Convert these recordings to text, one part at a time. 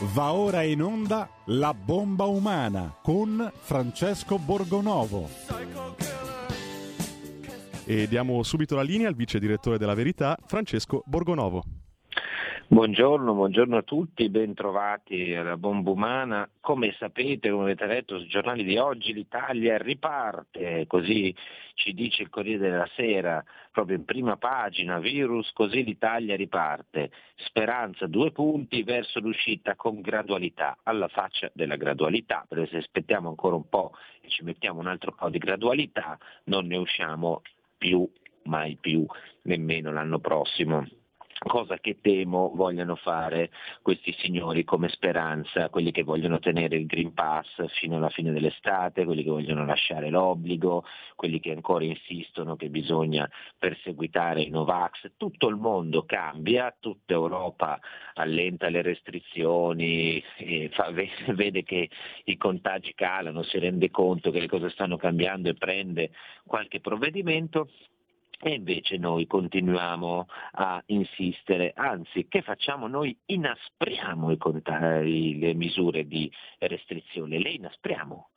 Va ora in onda La bomba umana con Francesco Borgonovo. E diamo subito la linea al vice direttore della Verità, Francesco Borgonovo. Buongiorno, buongiorno a tutti, bentrovati alla bomba umana. Come sapete, come avete letto sui giornali di oggi, l'Italia riparte, così ci dice il Corriere della Sera, proprio in prima pagina, virus, così l'Italia riparte. Speranza, due punti verso l'uscita con gradualità, alla faccia della gradualità, perché se aspettiamo ancora un po' e ci mettiamo un altro po' di gradualità, non ne usciamo più, mai più, nemmeno l'anno prossimo cosa che temo vogliano fare questi signori come speranza, quelli che vogliono tenere il Green Pass fino alla fine dell'estate, quelli che vogliono lasciare l'obbligo, quelli che ancora insistono che bisogna perseguitare i Novax, tutto il mondo cambia, tutta Europa allenta le restrizioni, fa, vede che i contagi calano, si rende conto che le cose stanno cambiando e prende qualche provvedimento e invece noi continuiamo a insistere, anzi che facciamo? Noi? Inaspriamo le misure di restrizione, le inaspriamo,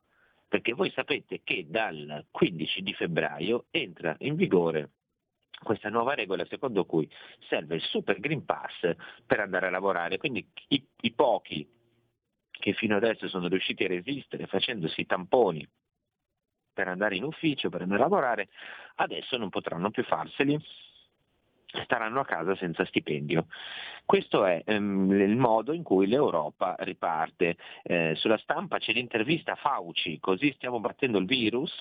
perché voi sapete che dal 15 di febbraio entra in vigore questa nuova regola secondo cui serve il Super Green Pass per andare a lavorare, quindi i, i pochi che fino adesso sono riusciti a resistere facendosi tamponi per andare in ufficio, per andare a lavorare, adesso non potranno più farseli staranno a casa senza stipendio. Questo è ehm, il modo in cui l'Europa riparte. Eh, sulla stampa c'è l'intervista a Fauci, così stiamo battendo il virus.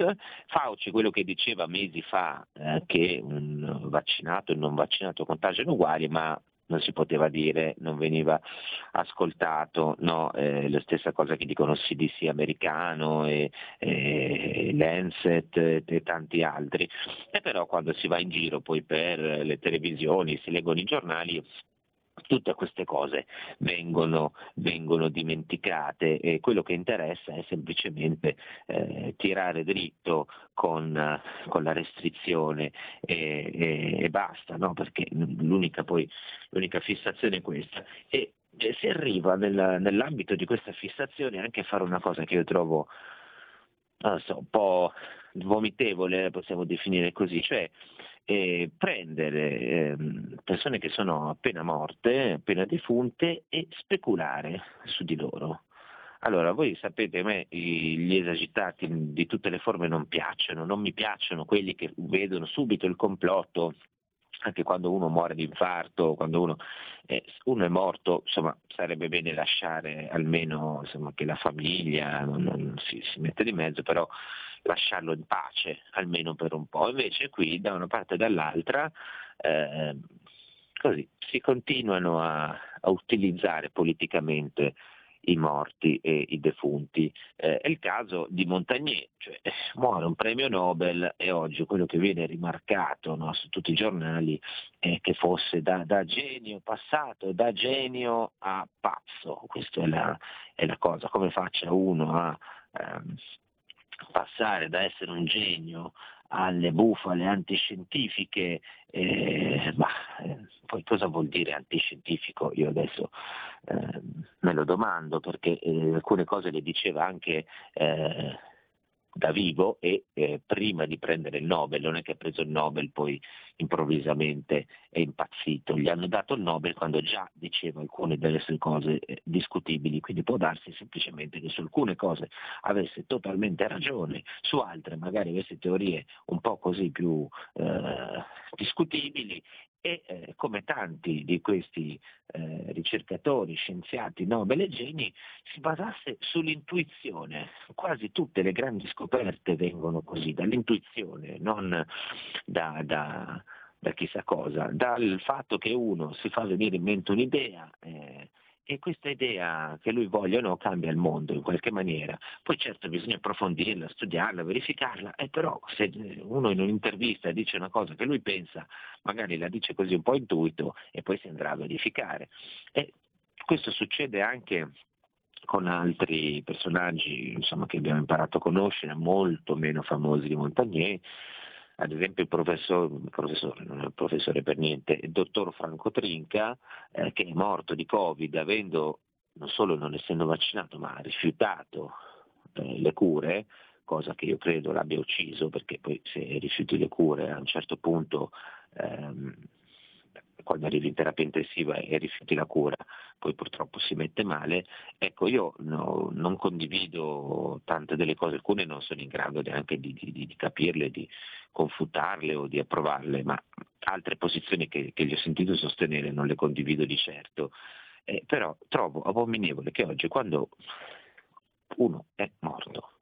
Fauci, quello che diceva mesi fa eh, che un vaccinato e non vaccinato contagiano uguali, ma non si poteva dire, non veniva ascoltato, no? eh, la stessa cosa che dicono CDC americano e, e Lancet e, e, tanti altri. E però quando si va in giro poi per le televisioni, si leggono i giornali, tutte queste cose vengono, vengono, dimenticate e quello che interessa è semplicemente eh, tirare dritto con, con la restrizione e, e, e basta, no? perché l'unica, poi, l'unica, fissazione è questa. E, e si arriva nel, nell'ambito di questa fissazione anche a fare una cosa che io trovo so, un po' vomitevole, possiamo definire così, cioè eh, prendere eh, persone che sono appena morte, appena defunte e speculare su di loro. Allora, voi sapete, a me gli esagitati di tutte le forme non piacciono, non mi piacciono quelli che vedono subito il complotto, anche quando uno muore di infarto, quando uno, eh, uno, è morto, insomma, sarebbe bene lasciare almeno insomma, che la famiglia non, non si, si, mette di mezzo, però lasciarlo in pace almeno per un po'. Invece qui da una parte e dall'altra eh, così, si continuano a, a utilizzare politicamente i morti e i defunti. Eh, è il caso di Montagnier, cioè muore un premio Nobel e oggi quello che viene rimarcato no, su tutti i giornali è che fosse da, da genio passato, da genio a pazzo. Questa è la, è la cosa, come faccia uno a ehm, passare da essere un genio alle bufale antiscientifiche, eh, ma eh, poi cosa vuol dire antiscientifico? Io adesso eh, me lo domando perché eh, alcune cose le diceva anche eh, da vivo e eh, prima di prendere il Nobel, non è che ha preso il Nobel poi improvvisamente è impazzito, gli hanno dato il Nobel quando già diceva alcune delle sue cose eh, discutibili, quindi può darsi semplicemente che su alcune cose avesse totalmente ragione, su altre magari avesse teorie un po' così più eh, discutibili e eh, come tanti di questi eh, ricercatori, scienziati, Nobel e geni, si basasse sull'intuizione. Quasi tutte le grandi scoperte vengono così, dall'intuizione, non da, da, da chissà cosa, dal fatto che uno si fa venire in mente un'idea. Eh, e questa idea che lui voglia o no cambia il mondo in qualche maniera. Poi certo bisogna approfondirla, studiarla, verificarla, e però se uno in un'intervista dice una cosa che lui pensa, magari la dice così un po' intuito e poi si andrà a verificare. E questo succede anche con altri personaggi insomma, che abbiamo imparato a conoscere, molto meno famosi di Montagnier, ad esempio il professore, professore non è un professore per niente, il dottor Franco Trinca, eh, che è morto di Covid avendo non solo non essendo vaccinato, ma ha rifiutato eh, le cure, cosa che io credo l'abbia ucciso, perché poi se rifiuti le cure a un certo punto ehm, quando arrivi in terapia intensiva e rifiuti la cura, poi purtroppo si mette male. Ecco, io no, non condivido tante delle cose, alcune non sono in grado neanche di, di, di capirle, di confutarle o di approvarle, ma altre posizioni che, che gli ho sentito sostenere non le condivido di certo. Eh, però trovo abominevole che oggi quando uno è morto,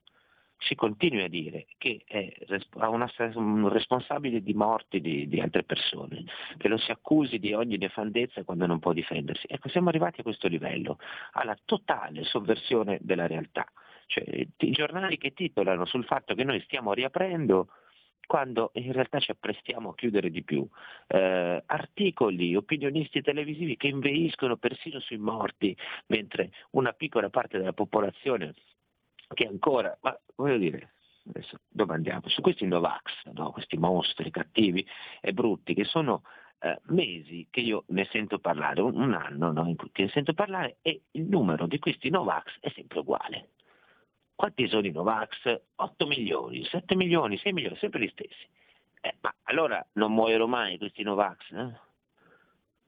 si continui a dire che è una, un responsabile di morti di, di, altre persone, che lo si accusi di ogni nefandezza quando non può difendersi. Ecco, siamo arrivati a questo livello, alla totale sovversione della realtà. Cioè, I giornali che titolano sul fatto che noi stiamo riaprendo quando in realtà ci apprestiamo a chiudere di più. Eh, articoli, opinionisti televisivi che inveiscono persino sui morti, mentre una piccola parte della popolazione che ancora, ma voglio dire, adesso dove andiamo? Su questi Novax, no? questi mostri cattivi e brutti che sono eh, mesi che io ne sento parlare, un, un anno no? che ne sento parlare e il numero di questi Novax è sempre uguale. Quanti sono i Novax? 8 milioni, 7 milioni, 6 milioni, sempre gli stessi. Eh, ma allora non muoiono mai questi Novax? Eh?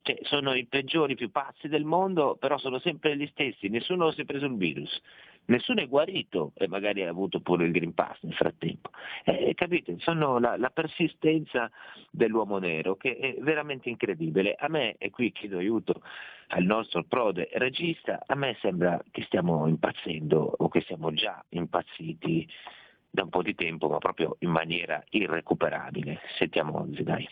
Cioè, sono i peggiori, più pazzi del mondo, però sono sempre gli stessi, nessuno si è preso il virus nessuno è guarito e magari ha avuto pure il Green Pass nel frattempo. Eh, capite? Sono la, la, persistenza dell'uomo nero che è veramente incredibile. A me, e qui chiedo aiuto al nostro prode regista, a me sembra che stiamo impazzendo o che siamo già impazziti da un po' di tempo, ma proprio in maniera irrecuperabile. Sentiamo Ozzy, dai.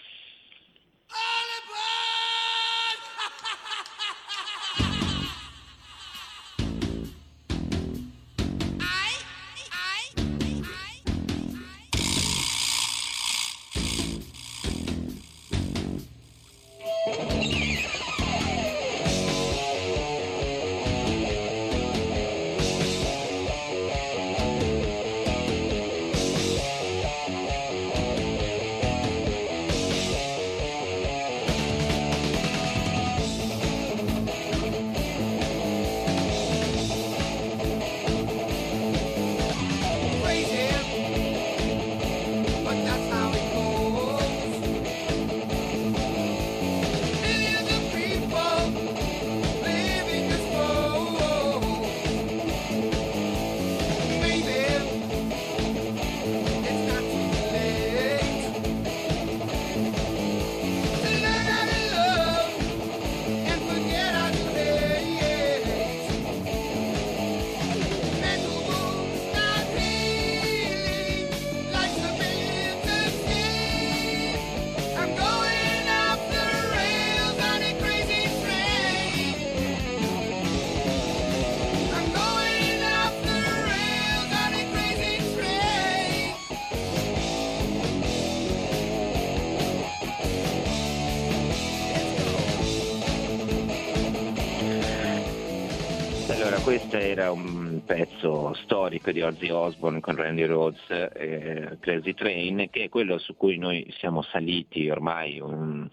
Questo era un pezzo storico di Ozzy Osbourne con Randy Rhodes, eh, Crazy Train, che è quello su cui noi siamo saliti ormai un,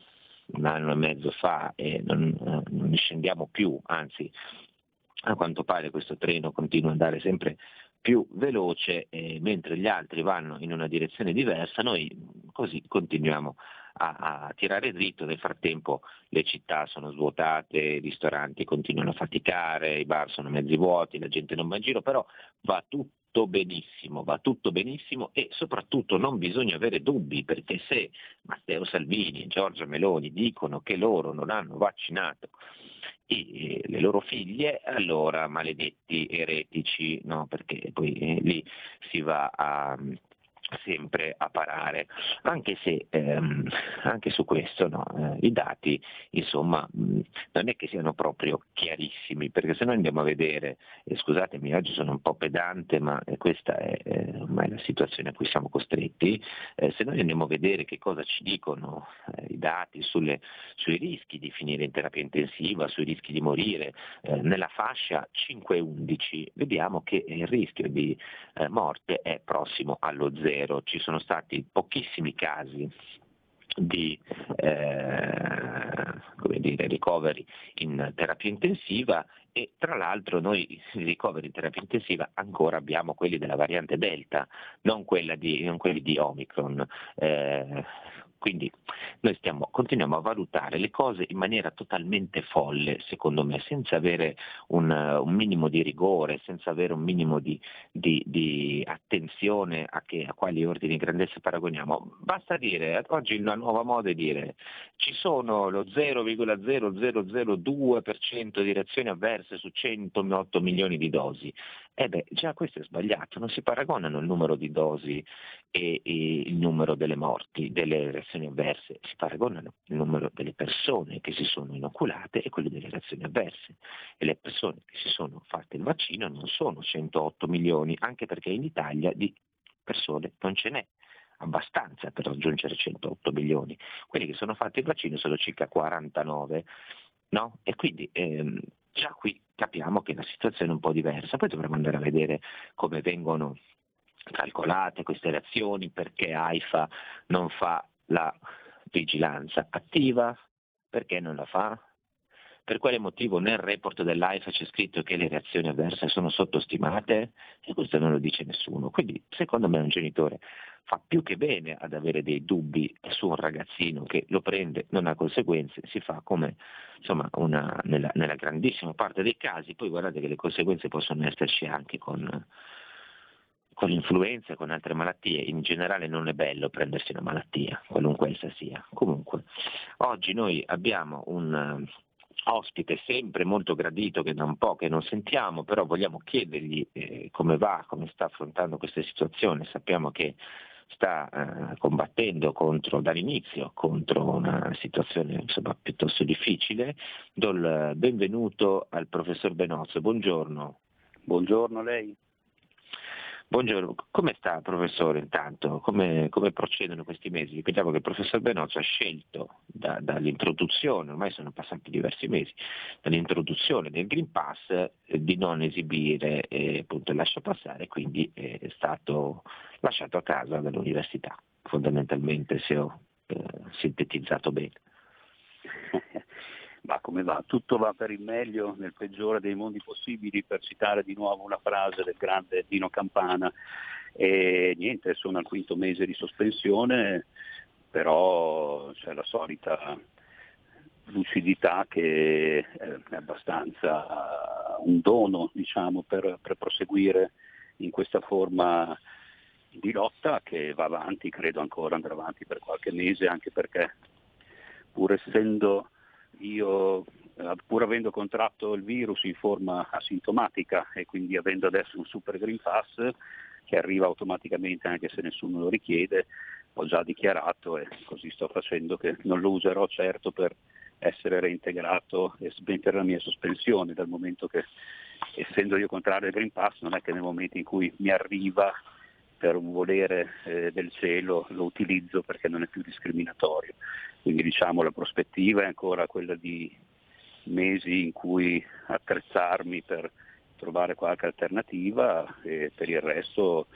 un anno e mezzo fa e non, non scendiamo più, anzi a quanto pare questo treno continua ad andare sempre più veloce e mentre gli altri vanno in una direzione diversa, noi così continuiamo a, a, tirare dritto, nel frattempo le città sono svuotate, i ristoranti continuano a faticare, i bar sono mezzi vuoti, la gente non va in giro, però va tutto benissimo, va tutto benissimo e soprattutto non bisogna avere dubbi perché se Matteo Salvini e Giorgia Meloni dicono che loro non hanno vaccinato e le loro figlie, allora maledetti eretici, no? perché poi eh, lì si va a sempre a parare, anche se ehm, anche su questo no, eh, i dati insomma mh, non è che siano proprio chiarissimi, perché se noi andiamo a vedere, e scusatemi oggi sono un po' pedante, ma eh, questa è eh, ormai la situazione a cui siamo costretti, eh, se noi andiamo a vedere che cosa ci dicono eh, i dati sulle, sui rischi di finire in terapia intensiva, sui rischi di morire, eh, nella fascia 5-11 vediamo che il rischio di morte è prossimo allo zero zero, ci sono stati pochissimi casi di, eh, dire, ricoveri in terapia intensiva e tra l'altro noi i ricoveri in terapia intensiva ancora abbiamo quelli della variante Delta, non, di, non quelli di Omicron. Eh, quindi noi stiamo, continuiamo a valutare le cose in maniera totalmente folle, secondo me, senza avere un, un minimo di rigore, senza avere un minimo di, di, di attenzione a, che, a, quali ordini di grandezza paragoniamo. Basta dire, oggi la nuova moda è dire ci sono lo 0,0002% di reazioni avverse su 108 milioni di dosi. Eh beh, già questo è sbagliato, non si paragonano il numero di dosi e, e il numero delle morti, delle reazioni avverse, si paragonano il numero delle persone che si sono inoculate e quello delle reazioni avverse. E le persone che si sono fatte il vaccino non sono 108 milioni, anche perché in Italia di persone non ce n'è abbastanza per raggiungere 108 milioni. Quelli che sono fatti il vaccino sono circa 49, no? E quindi ehm, già qui capiamo che la situazione è un po' diversa, poi dovremo andare a vedere come vengono calcolate queste reazioni, perché AIFA non fa la vigilanza attiva, perché non la fa, per quale motivo nel report dell'AIFA c'è scritto che le reazioni avverse sono sottostimate e questo non lo dice nessuno. Quindi secondo me un genitore fa più che bene ad avere dei dubbi su un ragazzino che lo prende, non ha conseguenze, si fa come insomma, una, nella, nella, grandissima parte dei casi, poi guardate che le conseguenze possono esserci anche con, con l'influenza e con altre malattie, in generale non è bello prendersi una malattia, qualunque essa sia. Comunque, oggi noi abbiamo un, ospite sempre molto gradito che da un po' che non sentiamo, però vogliamo chiedergli eh, come va, come sta affrontando questa situazione. Sappiamo che sta eh, combattendo contro, dall'inizio contro una situazione insomma, piuttosto difficile. Do il benvenuto al professor Benozzo, buongiorno. Buongiorno a lei. Buongiorno, come sta professore intanto? Come, come, procedono questi mesi? Ricordiamo che il professor Benozzo ha scelto da, dall'introduzione, ormai sono passati diversi mesi, dall'introduzione del Green Pass eh, di non esibire eh, appunto il lascia passare, quindi è stato lasciato a casa dall'università, fondamentalmente se ho eh, sintetizzato bene. ma come va? Tutto va per il meglio nel peggiore dei mondi possibili, per citare di nuovo una frase del grande Dino Campana. E niente, sono al quinto mese di sospensione, però c'è la solita lucidità che è abbastanza un dono diciamo, per, per proseguire in questa forma di lotta che va avanti, credo ancora andrà avanti per qualche mese, anche perché pur essendo io eh, pur avendo contratto il virus in forma asintomatica e quindi avendo adesso un super Green Pass che arriva automaticamente anche se nessuno lo richiede, ho già dichiarato e così sto facendo che non lo userò certo per essere reintegrato e smettere la mia sospensione, dal momento che essendo io contrario al Green Pass non è che nel momento in cui mi arriva per un volere eh, del cielo lo utilizzo perché non è più discriminatorio. Quindi diciamo la prospettiva è ancora quella di mesi in cui attrezzarmi per trovare qualche alternativa e per il resto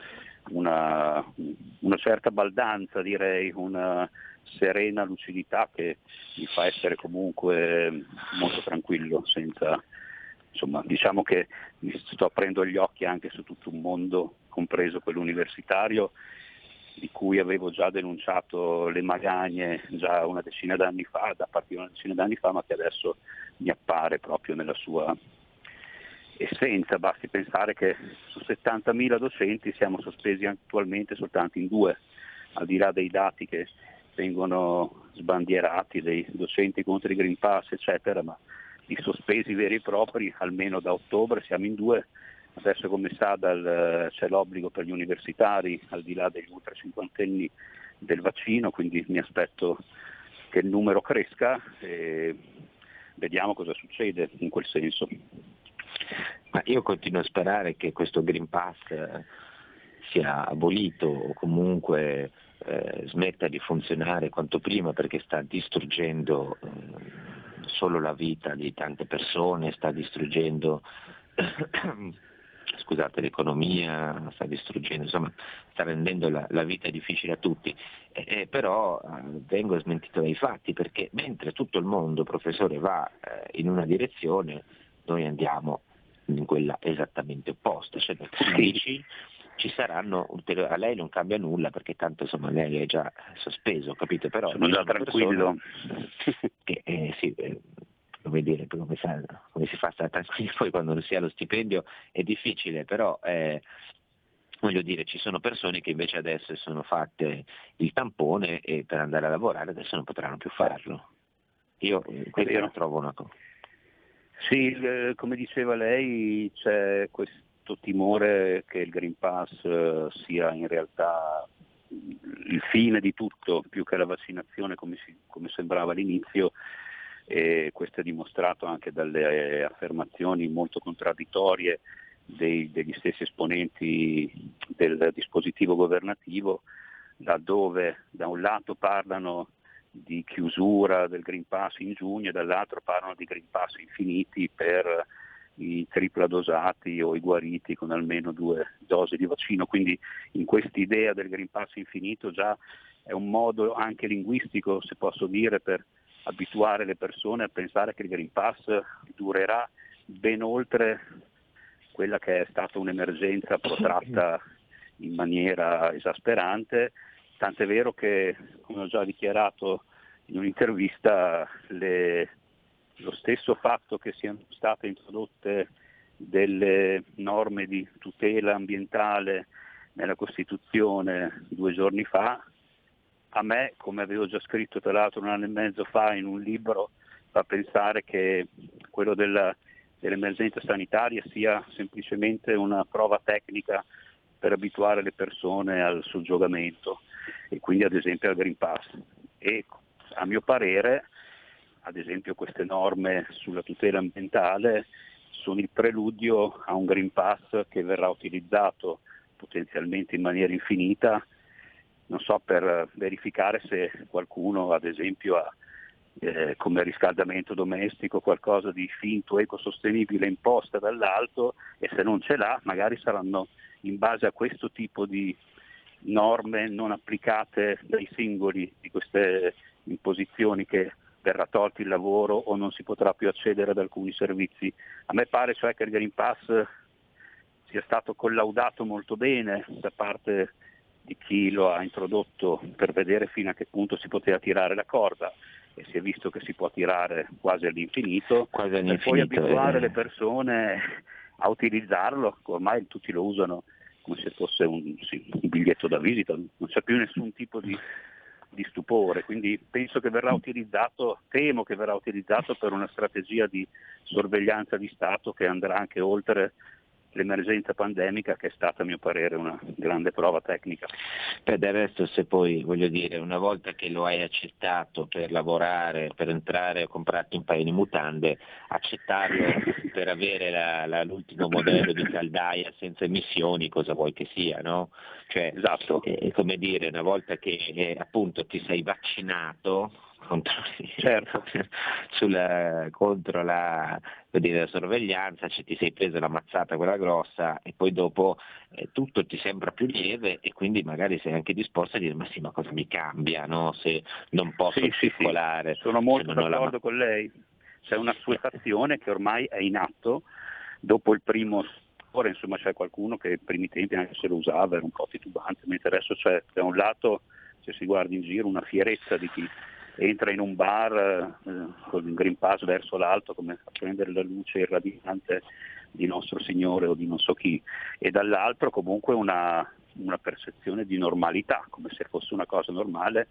una, una certa baldanza direi, una serena lucidità che mi fa essere comunque molto tranquillo senza insomma diciamo che mi sto aprendo gli occhi anche su tutto un mondo compreso quello universitario, di cui avevo già denunciato le magagne già una decina d'anni fa, da partire una decina d'anni fa, ma che adesso mi appare proprio nella sua essenza. Basti pensare che su 70.000 docenti siamo sospesi attualmente soltanto in due, al di là dei dati che vengono sbandierati dei docenti contro i Green Pass, eccetera, ma di sospesi veri e propri, almeno da ottobre siamo in due Adesso come sa dal, c'è l'obbligo per gli universitari, al di là degli ultra cinquantenni, del vaccino, quindi mi aspetto che il numero cresca e vediamo cosa succede in quel senso. Ma io continuo a sperare che questo Green Pass eh, sia abolito o comunque eh, smetta di funzionare quanto prima perché sta distruggendo eh, solo la vita di tante persone, sta distruggendo scusate, l'economia sta distruggendo, insomma sta rendendo la, la vita difficile a tutti, eh, eh, però eh, vengo smentito dai fatti perché mentre tutto il mondo, professore, va eh, in una direzione, noi andiamo in quella esattamente opposta, cioè dal 15 ci saranno ulteriori, a lei non cambia nulla perché tanto insomma lei è già sospeso, capito? Però sono già tranquillo. Che, eh, sì, eh, come, dire, come, sa, come, si fa a stare tranquilli poi quando non si ha lo stipendio è difficile, però eh, voglio dire ci sono persone che invece adesso sono fatte il tampone e per andare a lavorare adesso non potranno più farlo. Io eh, questo lo trovo una cosa. Sì, eh, come diceva lei c'è questo timore che il Green Pass eh, sia in realtà il fine di tutto più che la vaccinazione come, si, come sembrava all'inizio e questo è dimostrato anche dalle affermazioni molto contraddittorie dei, degli stessi esponenti del dispositivo governativo, laddove da un lato parlano di chiusura del Green Pass in giugno e dall'altro parlano di Green Pass infiniti per i tripla dosati o i guariti con almeno due dosi di vaccino. Quindi in questa idea del Green Pass infinito già è un modo anche linguistico, se posso dire, per abituare le persone a pensare che il Green Pass durerà ben oltre quella che è stata un'emergenza protratta in maniera esasperante, tant'è vero che, come ho già dichiarato in un'intervista, le, lo stesso fatto che siano state introdotte delle norme di tutela ambientale nella Costituzione due giorni fa a me, come avevo già scritto tra l'altro un anno e mezzo fa in un libro, fa pensare che quello della, dell'emergenza sanitaria sia semplicemente una prova tecnica per abituare le persone al soggiogamento e quindi ad esempio al Green Pass. E a mio parere, ad esempio queste norme sulla tutela ambientale sono il preludio a un Green Pass che verrà utilizzato potenzialmente in maniera infinita non so, per verificare se qualcuno ad esempio ha eh, come riscaldamento domestico qualcosa di finto, ecosostenibile imposta dall'alto e se non ce l'ha magari saranno in base a questo tipo di norme non applicate dai singoli di queste imposizioni che verrà tolto il lavoro o non si potrà più accedere ad alcuni servizi. A me pare cioè che il Green Pass sia stato collaudato molto bene da parte di chi lo ha introdotto per vedere fino a che punto si poteva tirare la corda e si è visto che si può tirare quasi all'infinito, quasi all'infinito e poi abituare eh. le persone a utilizzarlo, ormai tutti lo usano come se fosse un, sì, un biglietto da visita, non c'è più nessun tipo di, di stupore, quindi penso che verrà utilizzato, temo che verrà utilizzato per una strategia di sorveglianza di Stato che andrà anche oltre l'emergenza pandemica che è stata a mio parere una grande prova tecnica. Beh, del resto se poi voglio dire una volta che lo hai accettato per lavorare, per entrare o comprarti un paio di mutande, accettarlo per avere la, la, l'ultimo modello di caldaia senza emissioni, cosa vuoi che sia, no? Cioè, esatto. eh, come dire, una volta che eh, appunto ti sei vaccinato, contro, certo. sulla, contro la, dire, la, sorveglianza, cioè ti sei preso la mazzata quella grossa e poi dopo eh, tutto ti sembra più lieve e quindi magari sei anche disposto a dire ma sì ma cosa mi cambia no? se non posso sì, circolare. Sì, Sono molto d'accordo la... con lei, c'è una suefazione che ormai è in atto dopo il primo ora insomma c'è qualcuno che ai primi tempi anche se lo usava era un po' titubante, mentre adesso c'è da un lato se si guarda in giro una fierezza di chi entra in un bar eh, con il Green Pass verso l'alto come a prendere la luce irradiante di nostro Signore o di non so chi, e dall'altro comunque una, una percezione di normalità, come se fosse una cosa normale,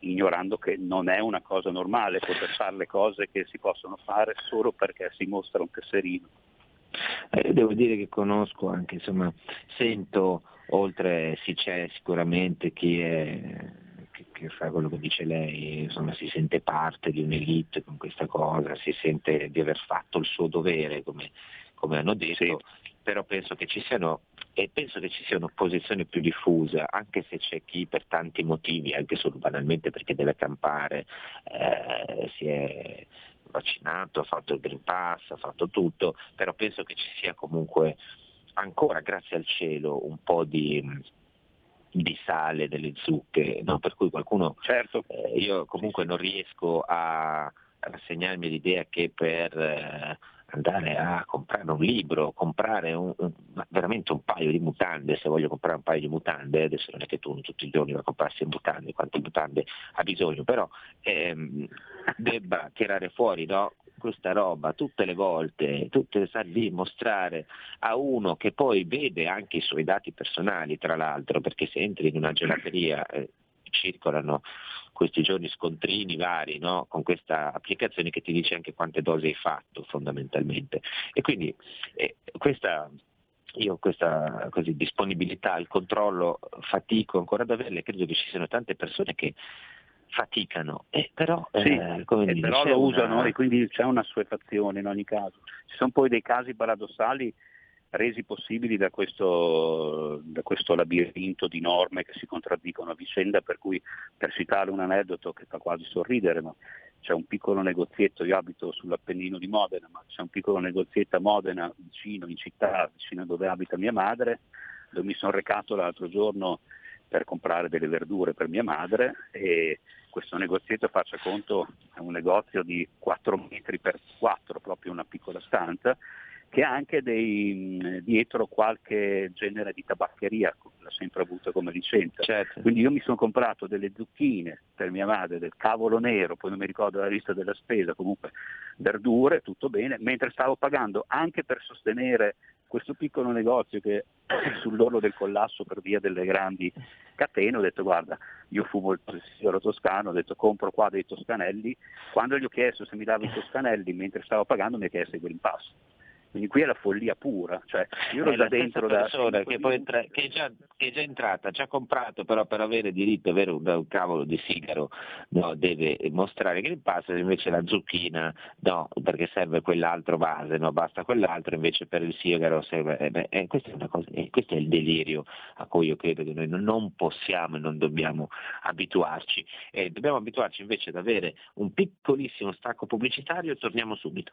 ignorando che non è una cosa normale poter fare le cose che si possono fare solo perché si mostra un tesserino. Eh, devo dire che conosco anche, insomma, sento, oltre sì c'è sicuramente chi è che fa quello che dice lei, insomma si sente parte di un'elite con questa cosa, si sente di aver fatto il suo dovere, come, come hanno detto, sì. però penso che ci siano e penso che ci sia un'opposizione più diffusa, anche se c'è chi per tanti motivi, anche solo banalmente perché deve campare, eh, si è vaccinato, ha fatto il Green Pass, ha fatto tutto, però penso che ci sia comunque ancora grazie al cielo un po' di, di sale delle zucche, no? per cui qualcuno, certo. eh, io comunque non riesco a rassegnarmi l'idea che per eh, andare a comprare un libro, comprare un, un, veramente un paio di mutande, se voglio comprare un paio di mutande, adesso non è che tu tutti i giorni vai a comprarsi mutande, quante mutande ha bisogno, però ehm, debba tirare fuori no, questa roba tutte le volte, tutte star lì mostrare a uno che poi vede anche i suoi dati personali, tra l'altro, perché se entri in una gelateria eh, circolano questi giorni scontrini vari no? con questa applicazione che ti dice anche quante dosi hai fatto fondamentalmente. E quindi eh, questa, io questa così, disponibilità al controllo fatico ancora ad averle, credo che ci siano tante persone che faticano, eh, però, sì, eh, eh, però lo una... usano e quindi c'è una assuefazione in ogni caso. Ci sono poi dei casi paradossali resi possibili da questo, da questo, labirinto di norme che si contraddicono a vicenda, per cui per citare un aneddoto che fa quasi sorridere, ma c'è un piccolo negozietto, io abito sull'Appennino di Modena, ma c'è un piccolo negozietto a Modena, vicino, in città, vicino a dove abita mia madre, dove mi sono recato l'altro giorno per comprare delle verdure per mia madre e questo negozietto faccia conto è un negozio di 4 metri per 4, proprio una piccola stanza, che ha anche dei, dietro qualche genere di tabaccheria, l'ha sempre avuto come licenza. Certo. Quindi io mi sono comprato delle zucchine per mia madre, del cavolo nero, poi non mi ricordo la lista della spesa, comunque verdure, tutto bene, mentre stavo pagando anche per sostenere questo piccolo negozio che è sull'orlo del collasso per via delle grandi catene, ho detto guarda, io fumo il sigaro toscano, ho detto compro qua dei toscanelli, quando gli ho chiesto se mi dava i toscanelli mentre stavo pagando mi ha chiesto il Green Pass. Quindi qui è la follia pura, cioè io ero già dentro da... persona che, entra- che, è già, che, è già, entrata, già comprato, però per avere diritto ad avere un, un cavolo di sigaro no, deve mostrare che il pass, invece la zucchina no, perché serve quell'altro base, no, basta quell'altro, invece per il sigaro serve... Eh beh, eh, questo, è cosa, eh, questo, è il delirio a cui io credo che noi non possiamo e non dobbiamo abituarci. Dobbiamo abituarci invece ad avere un piccolissimo stacco pubblicitario e torniamo subito.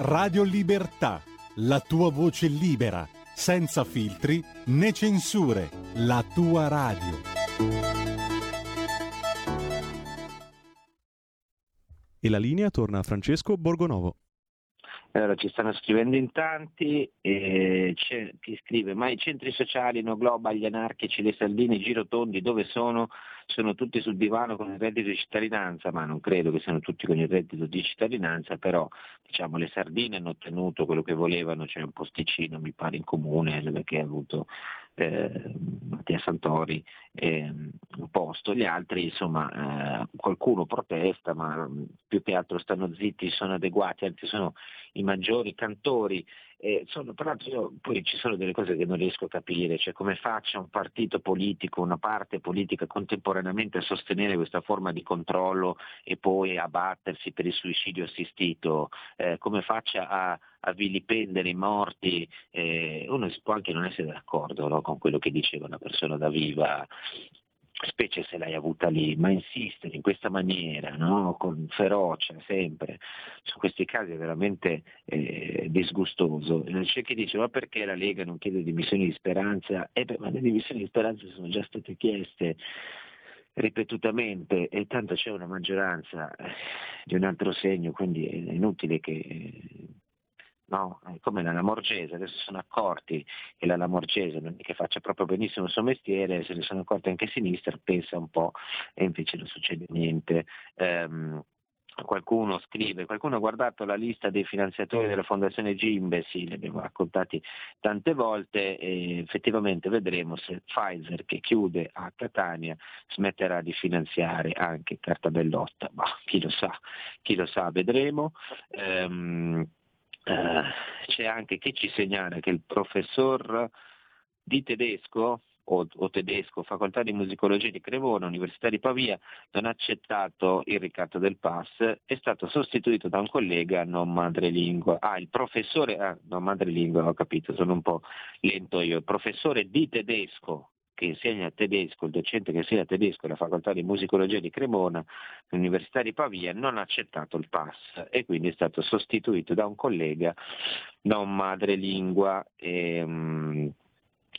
Radio Libertà, la tua voce libera, senza filtri né censure, la tua radio. E la linea torna a Francesco Borgonovo. Allora, ci stanno scrivendo in tanti, eh, chi scrive, ma i centri sociali, no global, gli anarchici, le sardine, i girotondi, dove sono? Sono tutti sul divano con il reddito di cittadinanza, ma non credo che siano tutti con il reddito di cittadinanza, però diciamo, le sardine hanno ottenuto quello che volevano, c'è un posticino mi pare in comune perché ha avuto eh, Mattia Santori eh, un posto, gli altri insomma eh, qualcuno protesta ma più che altro stanno zitti, sono adeguati, anzi sono i maggiori cantori eh, sono, però io, poi ci sono delle cose che non riesco a capire, cioè come faccia un partito politico, una parte politica contemporaneamente a sostenere questa forma di controllo e poi a battersi per il suicidio assistito, eh, come faccia a, a vilipendere i morti, eh, uno può anche non essere d'accordo no, con quello che diceva una persona da viva specie se l'hai avuta lì, ma insistere in questa maniera, no? con ferocia sempre, su questi casi è veramente eh, disgustoso. C'è chi dice ma perché la Lega non chiede dimissioni di speranza? Eh beh, ma le dimissioni di speranza sono già state chieste ripetutamente e tanto c'è una maggioranza eh, di un altro segno, quindi è inutile che no? come la Lamorgese, adesso sono accorti che la Lamorgese non è che faccia proprio benissimo il suo mestiere, se ne sono accorti anche a sinistra, pensa un po' e invece non succede niente. Um, qualcuno scrive, qualcuno ha guardato la lista dei finanziatori della fondazione Gimbe, sì, li abbiamo raccontati tante volte e effettivamente vedremo se Pfizer che chiude a Catania smetterà di finanziare anche Carta Bellotta, ma chi lo sa, chi lo sa, vedremo. Um, uh, c'è anche chi ci segnala che il professor di tedesco o, o, tedesco, facoltà di musicologia di Cremona, Università di Pavia, non ha accettato il ricatto del pass, è stato sostituito da un collega non madrelingua. Ah, il professore, ah, non madrelingua, ho capito, sono un po' lento io, il professore di tedesco che insegna tedesco, il docente che insegna tedesco alla facoltà di musicologia di Cremona, all'Università di Pavia, non ha accettato il pass e quindi è stato sostituito da un collega non madrelingua. E, um,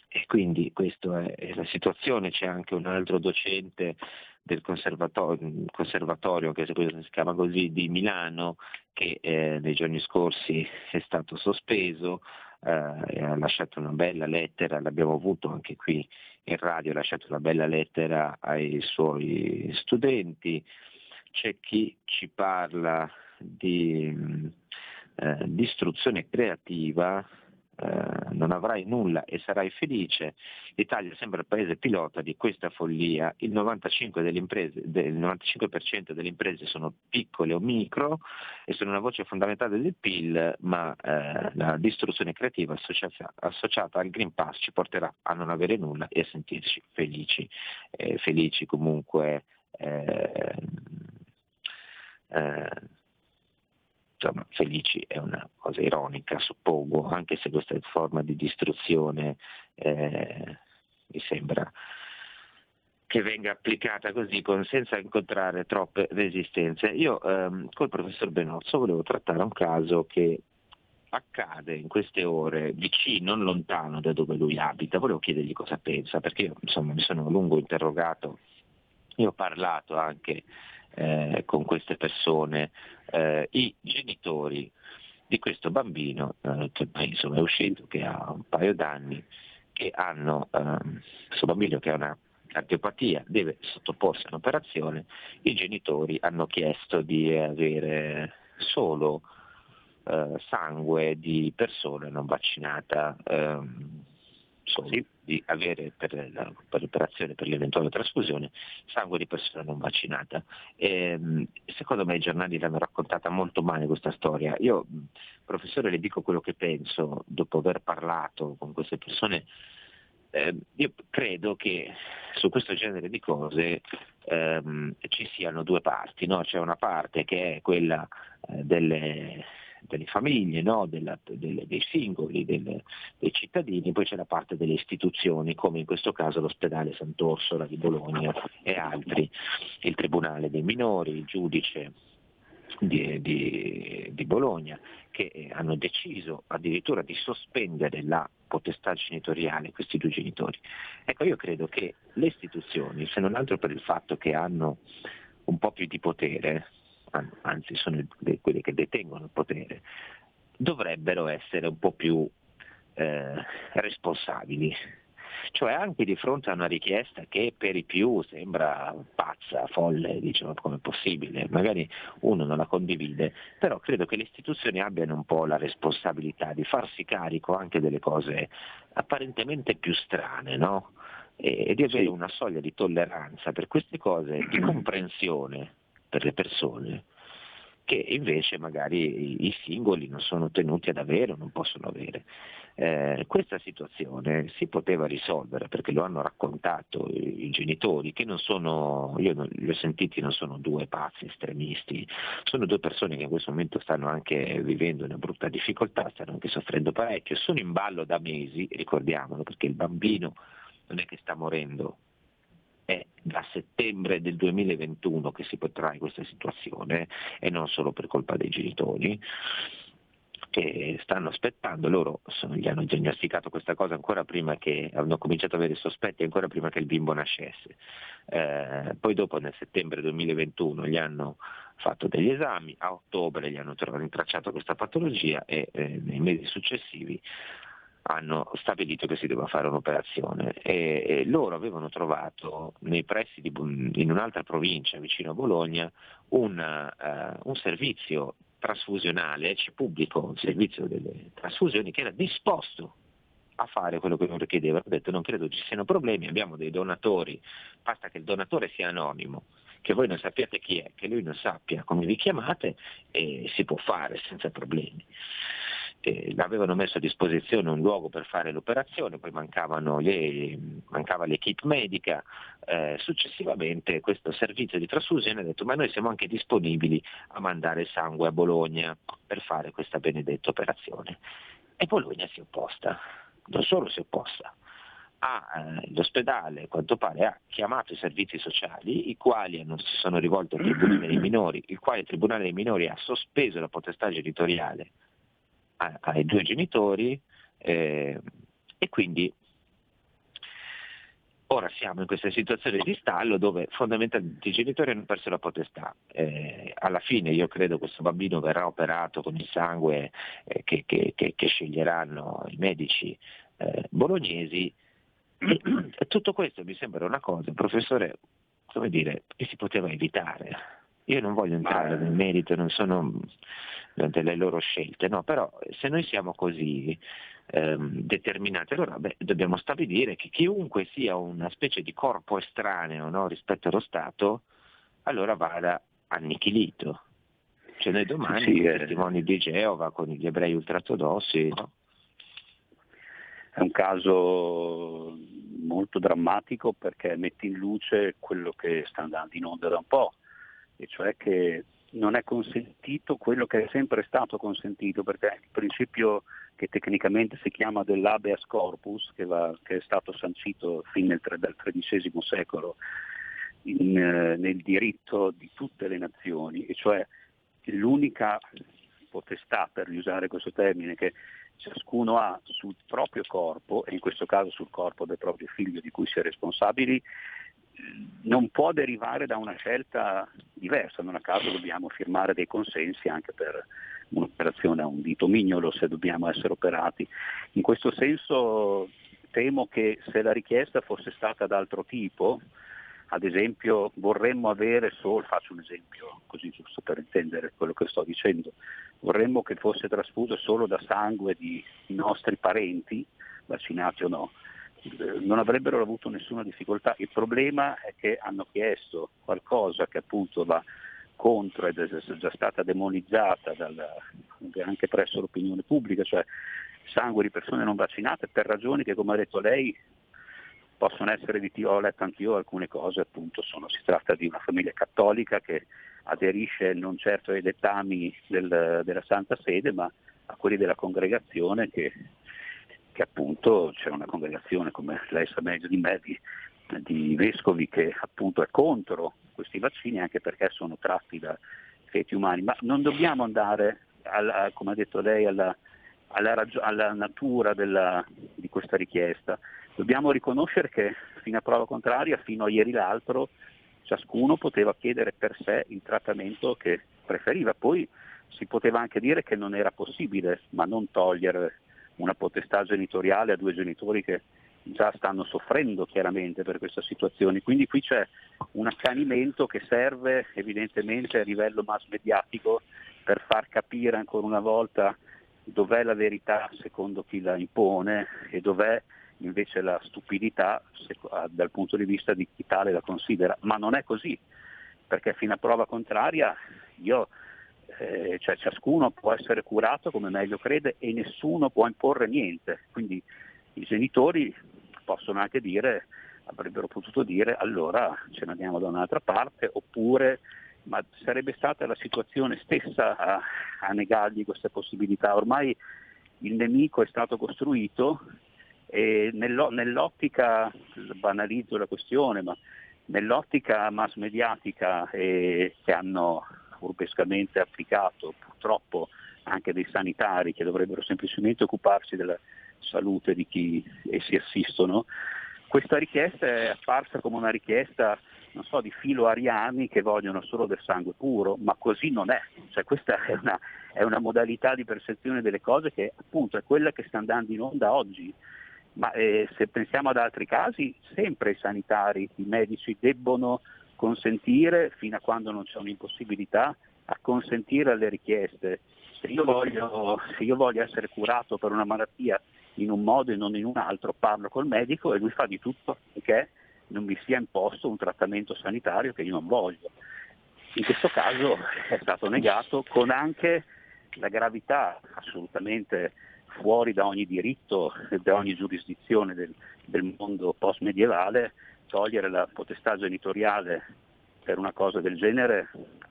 e quindi questa è, la situazione, c'è anche un altro docente del conservatorio, conservatorio che si chiama così, di Milano, che eh, nei giorni scorsi è stato sospeso, eh, ha lasciato una bella lettera, l'abbiamo avuto anche qui in radio, ha lasciato una bella lettera ai suoi studenti, c'è chi ci parla di, eh, di istruzione creativa, eh, non avrai nulla e sarai felice, l'Italia sembra il paese pilota di questa follia, il 95%, delle imprese, del 95% delle imprese sono piccole o micro e sono una voce fondamentale del PIL, ma eh, la distruzione creativa associata, associata, al Green Pass ci porterà a non avere nulla e a sentirci felici, eh, felici comunque. Eh, eh insomma, felici è una cosa ironica, suppongo, anche se questa forma di distruzione eh, mi sembra che venga applicata così senza incontrare troppe resistenze. Io ehm, col professor Benozzo volevo trattare un caso che accade in queste ore vicino, non lontano da dove lui abita, volevo chiedergli cosa pensa, perché io insomma, mi sono a lungo interrogato, io ho parlato anche eh, con queste persone, eh, i genitori di questo bambino, eh, che insomma è uscito, che ha un paio d'anni, che hanno, ehm, questo bambino che ha una cardiopatia, deve sottoporsi a un'operazione, i genitori hanno chiesto di avere solo eh, sangue di persona non vaccinata. Ehm, sì, di avere per, la, per, l'operazione, per l'eventuale trasfusione, sangue di persona non vaccinata. E, ehm, secondo me i giornali l'hanno raccontata molto male questa storia. Io, professore, le dico quello che penso dopo aver parlato con queste persone. Eh, io credo che su questo genere di cose ehm, ci siano due parti, no? c'è una parte che è quella eh, delle, delle famiglie, no? della, delle, dei singoli, delle, dei cittadini, poi c'è la parte delle istituzioni, come in questo caso l'ospedale Sant'Orsola di Bologna e altri, il Tribunale dei minori, il giudice di, di, di, Bologna che hanno deciso addirittura di sospendere la potestà genitoriale questi due genitori. Ecco, io credo che le istituzioni, se non altro per il fatto che hanno un po' più di potere, anzi sono quelli che detengono il potere, dovrebbero essere un po' più eh, responsabili. Cioè anche di fronte a una richiesta che per i più sembra pazza, folle, diciamo come possibile, magari uno non la condivide, però credo che le istituzioni abbiano un po' la responsabilità di farsi carico anche delle cose apparentemente più strane, no? e, di avere una soglia di tolleranza per queste cose, di comprensione per le persone che invece magari i singoli non sono tenuti ad avere o non possono avere. Eh, questa situazione si poteva risolvere perché lo hanno raccontato i, genitori, che non sono, io non, li ho sentiti, non sono due pazzi estremisti, sono due persone che in questo momento stanno anche vivendo una brutta difficoltà, stanno anche soffrendo parecchio, sono in ballo da mesi, ricordiamolo, perché il bambino non è che sta morendo è da settembre del 2021 che si potrà in questa situazione e non solo per colpa dei genitori che stanno aspettando, loro gli hanno diagnosticato questa cosa ancora prima che hanno cominciato ad avere sospetti, ancora prima che il bimbo nascesse. Eh, poi dopo nel settembre 2021 gli hanno fatto degli esami, a ottobre gli hanno rintracciato questa patologia e eh, nei mesi successivi hanno stabilito che si doveva fare un'operazione. E, e loro avevano trovato nei pressi di, in un'altra provincia vicino a Bologna un, uh, un servizio trasfusionale, c'è pubblico un servizio delle trasfusioni che era disposto a fare quello che loro chiedevano, ha detto non credo ci siano problemi, abbiamo dei donatori, basta che il donatore sia anonimo, che voi non sappiate chi è, che lui non sappia come vi chiamate e si può fare senza problemi eh, avevano messo a disposizione un luogo per fare l'operazione, poi le, mancava l'equipe medica, eh, successivamente questo servizio di trasfusione ha detto ma noi siamo anche disponibili a mandare sangue a Bologna per fare questa benedetta operazione. E Bologna si è opposta, non solo si è opposta, ha, eh, l'ospedale a quanto pare ha chiamato i servizi sociali, i quali hanno, si sono rivolti al Tribunale dei minori, il quale il Tribunale dei minori ha sospeso la potestà genitoriale ai due genitori eh, e quindi ora siamo in questa situazione di stallo dove fondamentalmente i genitori hanno perso la potestà. Eh, alla fine io credo questo bambino verrà operato con il sangue eh, che, che, che, che, sceglieranno i medici eh, bolognesi. Tutto questo mi sembra una cosa, professore, come dire, che si poteva evitare. Io non voglio entrare nel merito, non sono delle loro scelte, no? però se noi siamo così ehm, determinati, allora beh, dobbiamo stabilire che chiunque sia una specie di corpo estraneo no? rispetto allo Stato, allora vada annichilito. Cioè noi domani sì, eh. testimoni di Geova con gli ebrei ultraortodossi. No? È un caso molto drammatico perché mette in luce quello che sta andando in onda da un po', e cioè che non è consentito quello che è sempre stato consentito, perché il principio che tecnicamente si chiama dell'habeas corpus, che, va, che è stato sancito fin nel, dal XIII secolo in, eh, nel diritto di tutte le nazioni, e cioè l'unica potestà, per usare questo termine, che ciascuno ha sul proprio corpo, e in questo caso sul corpo del proprio figlio di cui si è responsabili, non può derivare da una scelta diversa, non a caso dobbiamo firmare dei consensi anche per un'operazione a un dito mignolo se dobbiamo essere operati. In questo senso temo che se la richiesta fosse stata d'altro tipo, ad esempio vorremmo avere solo, faccio un esempio così giusto per intendere quello che sto dicendo, vorremmo che fosse trasfuso solo da sangue di nostri parenti, vaccinati o no, non avrebbero avuto nessuna difficoltà. Il problema è che hanno chiesto qualcosa che appunto va contro ed è già stata demonizzata dal, anche presso l'opinione pubblica, cioè sangue di persone non vaccinate per ragioni che come ha detto lei possono essere di ho letto anch'io alcune cose, appunto sono, si tratta di una famiglia cattolica che aderisce non certo ai dettami del, della Santa Sede ma a quelli della congregazione che che appunto c'è una congregazione, come lei sa meglio di me, di, di vescovi che appunto è contro questi vaccini anche perché sono tratti da feti umani, ma non dobbiamo andare, alla, come ha detto lei, alla, alla, ragio- alla natura della, di questa richiesta. Dobbiamo riconoscere che fino a prova contraria, fino a ieri l'altro, ciascuno poteva chiedere per sé il trattamento che preferiva. Poi si poteva anche dire che non era possibile, ma non togliere una potestà genitoriale a due genitori che già stanno soffrendo chiaramente per questa situazione. Quindi qui c'è un accanimento che serve evidentemente a livello mass mediatico per far capire ancora una volta dov'è la verità secondo chi la impone e dov'è invece la stupidità dal punto di vista di chi tale la considera. Ma non è così, perché fino a prova contraria io eh, cioè ciascuno può essere curato come meglio crede e nessuno può imporre niente. Quindi i genitori possono anche dire, avrebbero potuto dire allora ce ne andiamo da un'altra parte oppure ma sarebbe stata la situazione stessa a, a negargli queste possibilità. Ormai il nemico è stato costruito e nello, nell'ottica, banalizzo la questione, ma nell'ottica mass mediatica eh, che hanno furbescamente applicato purtroppo anche dei sanitari che dovrebbero semplicemente occuparsi della salute di chi essi assistono, questa richiesta è apparsa come una richiesta non so, di filo ariani che vogliono solo del sangue puro, ma così non è. Cioè, questa è una, è una, modalità di percezione delle cose che appunto è quella che sta andando in onda oggi. Ma eh, se pensiamo ad altri casi, sempre i sanitari, i medici debbono consentire, fino a quando non c'è un'impossibilità, a consentire alle richieste. Se io voglio, se io voglio essere curato per una malattia in un modo e non in un altro, parlo col medico e lui fa di tutto perché non mi sia imposto un trattamento sanitario che io non voglio. In questo caso è stato negato con anche la gravità assolutamente fuori da ogni diritto e da ogni giurisdizione del, del mondo post-medievale, togliere la potestà genitoriale per una cosa del genere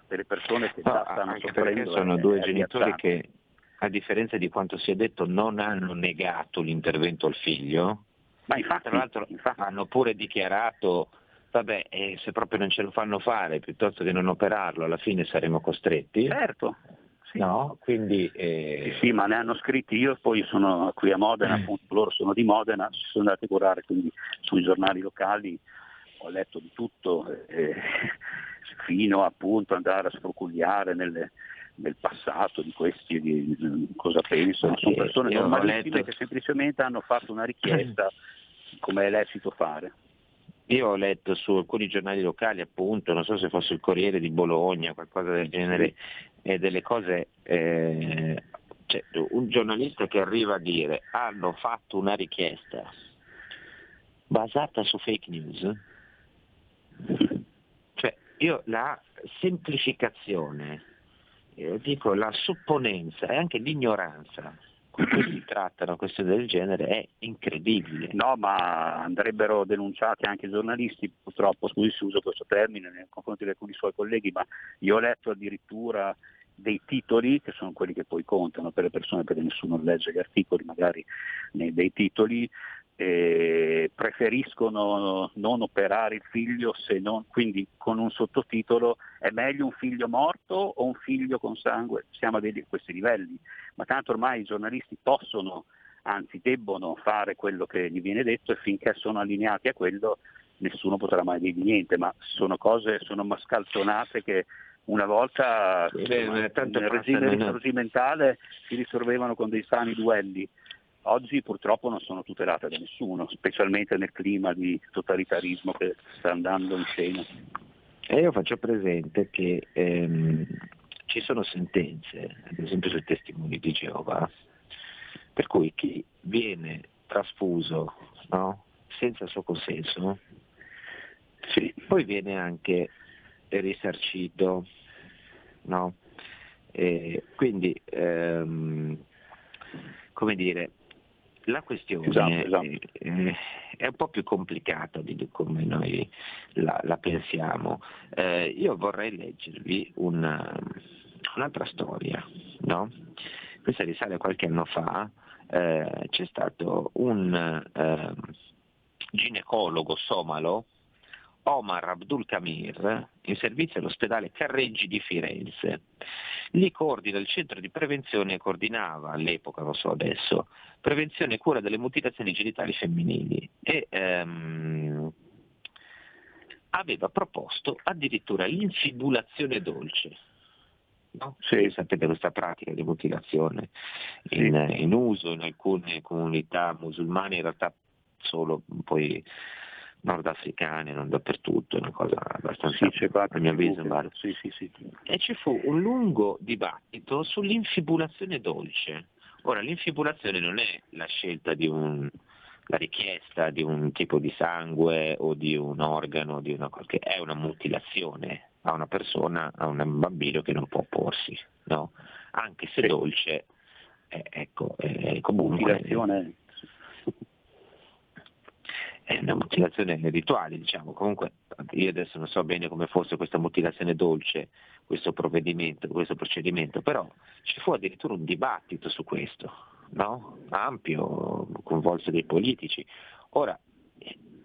delle persone che già stanno soffrendo. sono due genitori che, a differenza di quanto si è detto, non hanno negato l'intervento al figlio, ma infatti, tra l'altro infatti. hanno pure dichiarato vabbè, eh, se proprio non ce lo fanno fare, piuttosto che non operarlo, alla fine saremo costretti. Certo. Sì. No? Quindi, eh... sì, sì, ma ne hanno scritti io, poi sono qui a Modena, mm. appunto, loro sono di Modena, si sono andati a curare quindi sui giornali locali, ho letto di tutto, eh, fino appunto ad andare a sfrocugliare nelle, nel passato di questi, di, di cosa pensano. Sono persone normalissime che semplicemente hanno fatto una richiesta come è lecito fare. Io ho letto su alcuni giornali locali, appunto, non so se fosse il Corriere di Bologna, qualcosa del genere, e delle cose, eh, cioè, un giornalista che arriva a dire hanno fatto una richiesta basata su fake news, cioè io la semplificazione, io dico la supponenza e anche l'ignoranza si trattano questioni del genere è incredibile. No, ma andrebbero denunciati anche i giornalisti, purtroppo, scusi se uso questo termine nei confronti di alcuni suoi colleghi, ma io ho letto addirittura dei titoli, che sono quelli che poi contano per le persone, perché nessuno legge gli articoli magari dei titoli, eh, preferiscono non operare il figlio se non, quindi con un sottotitolo è meglio un figlio morto o un figlio con sangue, siamo a questi livelli, ma tanto ormai i giornalisti possono, anzi debbono fare quello che gli viene detto e finché sono allineati a quello nessuno potrà mai dirgli niente, ma sono cose, sono mascalzonate che una volta Beh, nel regime risorgimentale si risolvevano con dei sani duelli, oggi purtroppo non sono tutelate da nessuno, specialmente nel clima di totalitarismo che sta andando in scena. E io faccio presente che ehm, ci sono sentenze, ad esempio sui testimoni di Geova, per cui chi viene trasfuso no, senza il suo consenso, sì, poi viene anche risarcito. No? quindi, ehm, come dire, la questione esatto, esatto. È, è, un po' più complicata di come noi la, la pensiamo. Eh, io vorrei leggervi una, un'altra storia. No? Questa risale a qualche anno fa. Eh, c'è stato un eh, ginecologo somalo Omar Abdul Kamir in servizio all'ospedale Carreggi di Firenze. Lì coordina il centro di prevenzione e coordinava all'epoca, non so adesso, prevenzione e cura delle mutilazioni genitali femminili e ehm, aveva proposto addirittura l'infibulazione dolce. No? Sì. Sapete questa pratica di mutilazione in, in uso in alcune comunità musulmane, in realtà solo poi nordafricane, non dappertutto, è una cosa abbastanza, sì, a mio avviso, sì, sì, sì. E ci fu un lungo dibattito sull'infibulazione dolce. Ora, l'infibulazione non è la scelta di un, la richiesta di un tipo di sangue o di un organo, di una, è una mutilazione a una persona, a un bambino che non può opporsi, no? anche se dolce, eh, ecco, eh, comunque... Mutilazione è una mutilazione rituale, diciamo. Comunque io adesso non so bene come fosse questa mutilazione dolce, questo provvedimento, questo procedimento, però ci fu addirittura un dibattito su questo, no? ampio, coinvolse dei politici. Ora,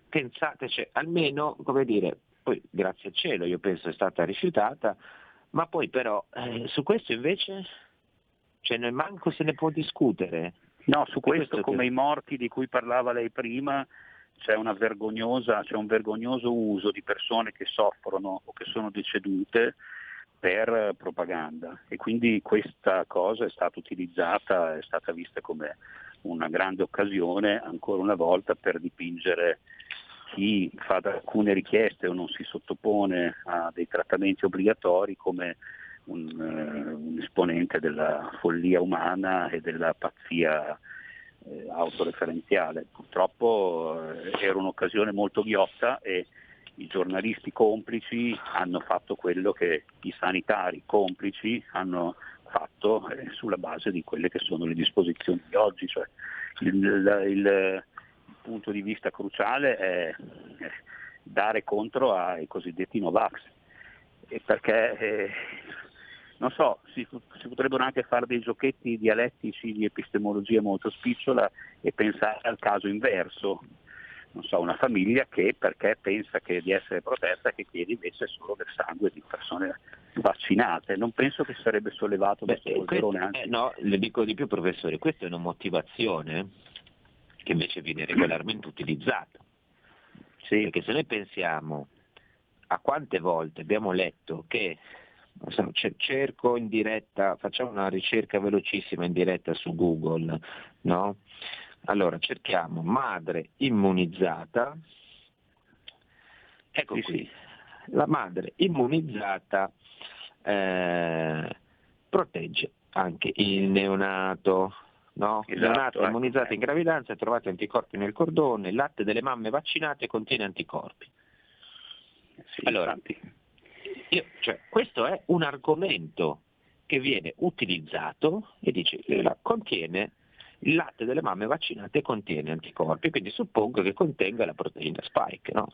pensate, cioè, almeno, come dire, poi grazie al cielo io penso è stata rifiutata, ma poi però eh, su questo invece, cioè, noi manco se ne può discutere. No, su questo, questo come che... i morti di cui parlava lei prima, c'è, c'è un vergognoso uso di persone che soffrono o che sono decedute per propaganda. E quindi questa cosa è stata utilizzata, è stata vista come una grande occasione ancora una volta per dipingere chi fa alcune richieste o non si sottopone a dei trattamenti obbligatori come un, uh, un esponente della follia umana e della pazzia eh, autoreferenziale. Purtroppo eh, era un'occasione molto ghiotta e i giornalisti complici hanno fatto quello che i sanitari complici hanno fatto eh, sulla base di quelle che sono le disposizioni di oggi. Cioè, il, il, il, punto di vista cruciale è, dare contro ai cosiddetti Novax, perché eh, non so, si, si, potrebbero anche fare dei giochetti dialettici di epistemologia molto spicciola e pensare al caso inverso, non so, una famiglia che perché pensa che di essere protetta che chiede invece solo del sangue di persone vaccinate. Non penso che sarebbe sollevato Beh, questo polverone. Eh, no, le dico di più professore, questa è una motivazione che invece viene regolarmente utilizzata. Sì. Perché se noi pensiamo a quante volte abbiamo letto che cerco in diretta, facciamo una ricerca velocissima in diretta su Google, no? Allora cerchiamo madre immunizzata, ecco sì, qui, sì. la madre immunizzata eh, protegge anche il neonato. No? il esatto, neonato ecco. immunizzato in gravidanza, trovate anticorpi nel cordone, il latte delle mamme vaccinate contiene anticorpi. Sì, allora, io, cioè, questo è un argomento che viene utilizzato e dice contiene il latte delle mamme vaccinate contiene anticorpi, quindi suppongo che contenga la proteina spike, no?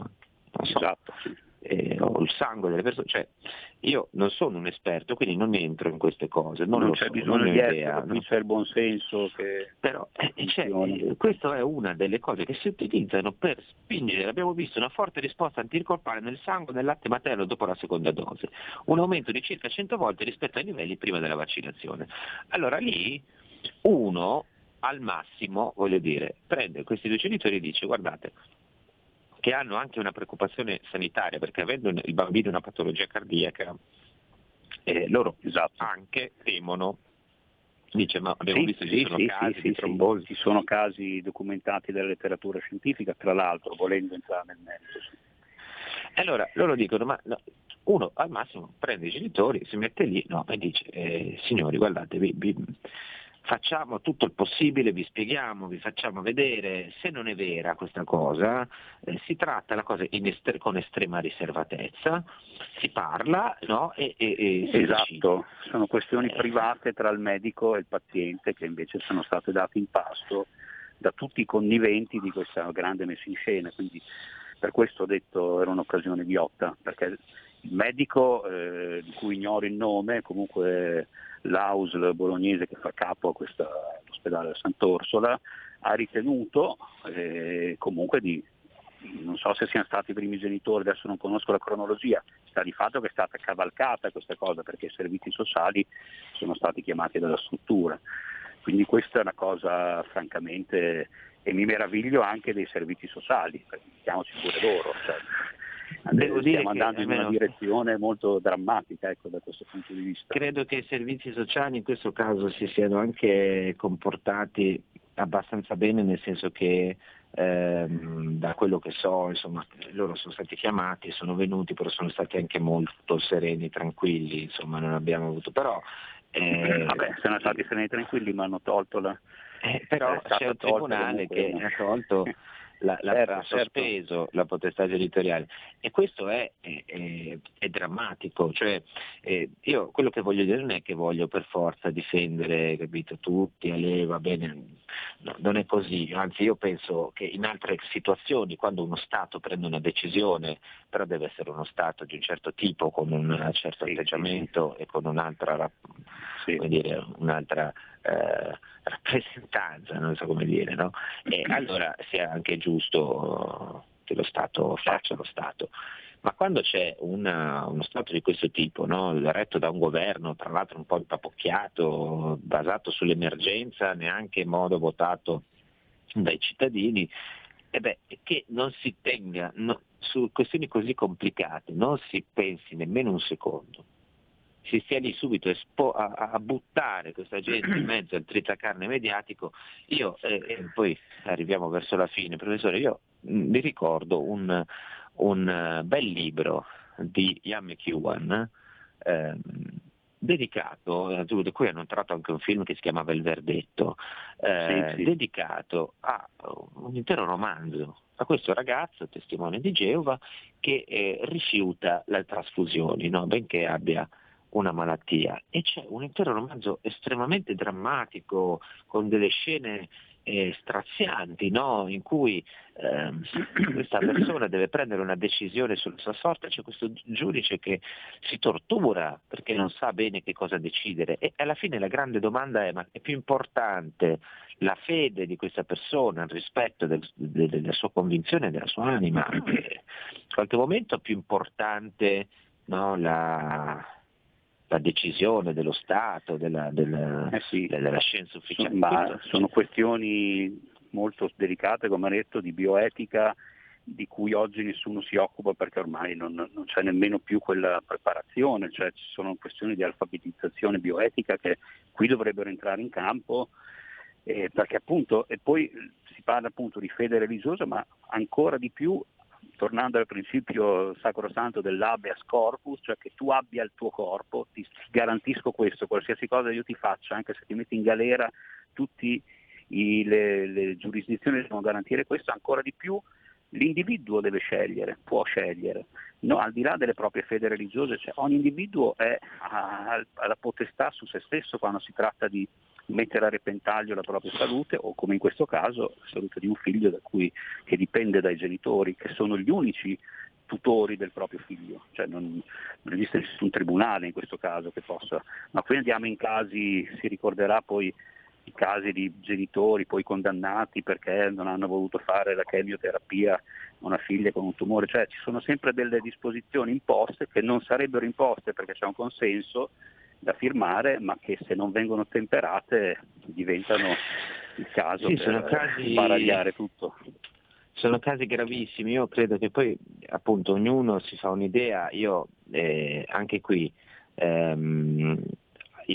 Esatto, eh, o il sangue delle persone, cioè, io non sono un esperto, quindi non entro in queste cose, non, non c'è so, bisogno non di idea, essere, no? c'è il buon senso che... Però eh, cioè, questa è una delle cose che si utilizzano per spingere, abbiamo visto una forte risposta anticorpale nel sangue nel latte materno dopo la seconda dose, un aumento di circa 100 volte rispetto ai livelli prima della vaccinazione. Allora lì uno al massimo, voglio dire, prende questi due genitori e dice guardate, che hanno anche una preoccupazione sanitaria, perché avendo il bambino una patologia cardiaca, eh, loro esatto. anche temono Dice, ma abbiamo sì, visto che ci sono sì, casi di trombosi. Ci sono casi documentati dalla letteratura scientifica, tra l'altro, volendo entrare nel merito. Allora, loro dicono, ma no, uno al massimo prende i genitori, si mette lì no, e dice, eh, signori guardate, vi, vi, facciamo tutto il possibile, vi spieghiamo, vi facciamo vedere, se non è vera questa cosa, eh, si tratta la cosa estre- con estrema riservatezza, si parla no? e, e, e si Esatto, decide. sono questioni eh. private tra il medico e il paziente che invece sono state date in pasto da tutti i conniventi di questa grande messa in scena, quindi per questo ho detto era un'occasione ghiotta, perché il medico eh, di cui ignoro il nome, comunque l'AUSL bolognese che fa capo a questo all'ospedale Sant'Orsola, ha ritenuto eh, comunque di, non so se siano stati i primi genitori, adesso non conosco la cronologia, sta di fatto che è stata cavalcata questa cosa perché i servizi sociali sono stati chiamati dalla struttura. Quindi questa è una cosa francamente, e mi meraviglio anche dei servizi sociali, perché mettiamoci pure loro. Cioè, Devo stiamo andando in una direzione molto drammatica ecco, da questo punto di vista. Credo che i servizi sociali in questo caso si siano anche comportati abbastanza bene, nel senso che ehm, da quello che so, insomma, loro sono stati chiamati, sono venuti, però sono stati anche molto sereni, tranquilli, insomma, non abbiamo avuto. Però, eh, Vabbè, sono stati sereni e tranquilli, ma hanno tolto la... Eh, però c'è un tribunale che ha tolto la, la, certo, certo. sospeso certo. la potestà genitoriale e questo è, è, è drammatico, cioè, eh, io quello che voglio dire non è che voglio per forza difendere capito, tutti, a lei va bene, no, non è così, anzi io penso che in altre situazioni quando uno Stato prende una decisione, però deve essere uno Stato di un certo tipo, con un certo sì, atteggiamento sì. e con un'altra, sì. dire, un'altra eh, rappresentanza, non so come dire, no? e allora sia anche giusto che lo Stato faccia lo Stato. Ma quando c'è una, uno Stato di questo tipo, no? retto da un governo, tra l'altro un po' impapocchiato, basato sull'emergenza, neanche in modo votato dai cittadini, eh beh, che non si tenga no, su questioni così complicate, non si pensi nemmeno un secondo si stia lì subito espo- a, a, buttare questa gente in mezzo al tritacarne mediatico, io, eh, e poi arriviamo verso la fine, professore, io mm, mi ricordo un, un uh, bel libro di Ian McEwan, eh, dedicato, eh, di cui hanno tratto anche un film che si chiamava Il Verdetto, eh, sì, sì. dedicato a un intero romanzo a questo ragazzo, testimone di Geova, che eh, rifiuta le trasfusioni, no? benché abbia una malattia e c'è un intero romanzo estremamente drammatico con delle scene eh, strazianti no? in cui eh, questa persona deve prendere una decisione sulla sua sorte, c'è questo giudice che si tortura perché non sa bene che cosa decidere e alla fine la grande domanda è ma è più importante la fede di questa persona, rispetto del, de, della sua convinzione, della sua anima, in qualche momento è più importante no, la, la decisione dello Stato, della, della, eh sì. della scienza ufficiale. Ma sono questioni molto delicate, come ha detto, di bioetica di cui oggi nessuno si occupa perché ormai non, non, c'è nemmeno più quella preparazione, cioè ci sono questioni di alfabetizzazione bioetica che qui dovrebbero entrare in campo eh, perché appunto, e poi si parla appunto di fede religiosa, ma ancora di più tornando al principio sacrosanto dell'habeas corpus, cioè che tu abbia il tuo corpo, ti garantisco questo, qualsiasi cosa io ti faccia, anche se ti metti in galera, tutte le, le giurisdizioni devono garantire questo, ancora di più l'individuo deve scegliere, può scegliere, no, al di là delle proprie fede religiose, cioè ogni individuo è, ha, ha la potestà su se stesso quando si tratta di mettere a repentaglio la propria salute o come in questo caso la salute di un figlio cui, che dipende dai genitori, che sono gli unici tutori del proprio figlio, cioè non, non, esiste nessun tribunale in questo caso che possa, ma qui andiamo in casi, si ricorderà poi i casi di genitori poi condannati perché non hanno voluto fare la chemioterapia a una figlia con un tumore, cioè ci sono sempre delle disposizioni imposte che non sarebbero imposte perché c'è un consenso, da firmare, ma che se non vengono temperate diventano il caso sì, per casi... baragliare tutto. Sono casi gravissimi, io credo che poi appunto ognuno si fa un'idea, io eh, anche qui ehm,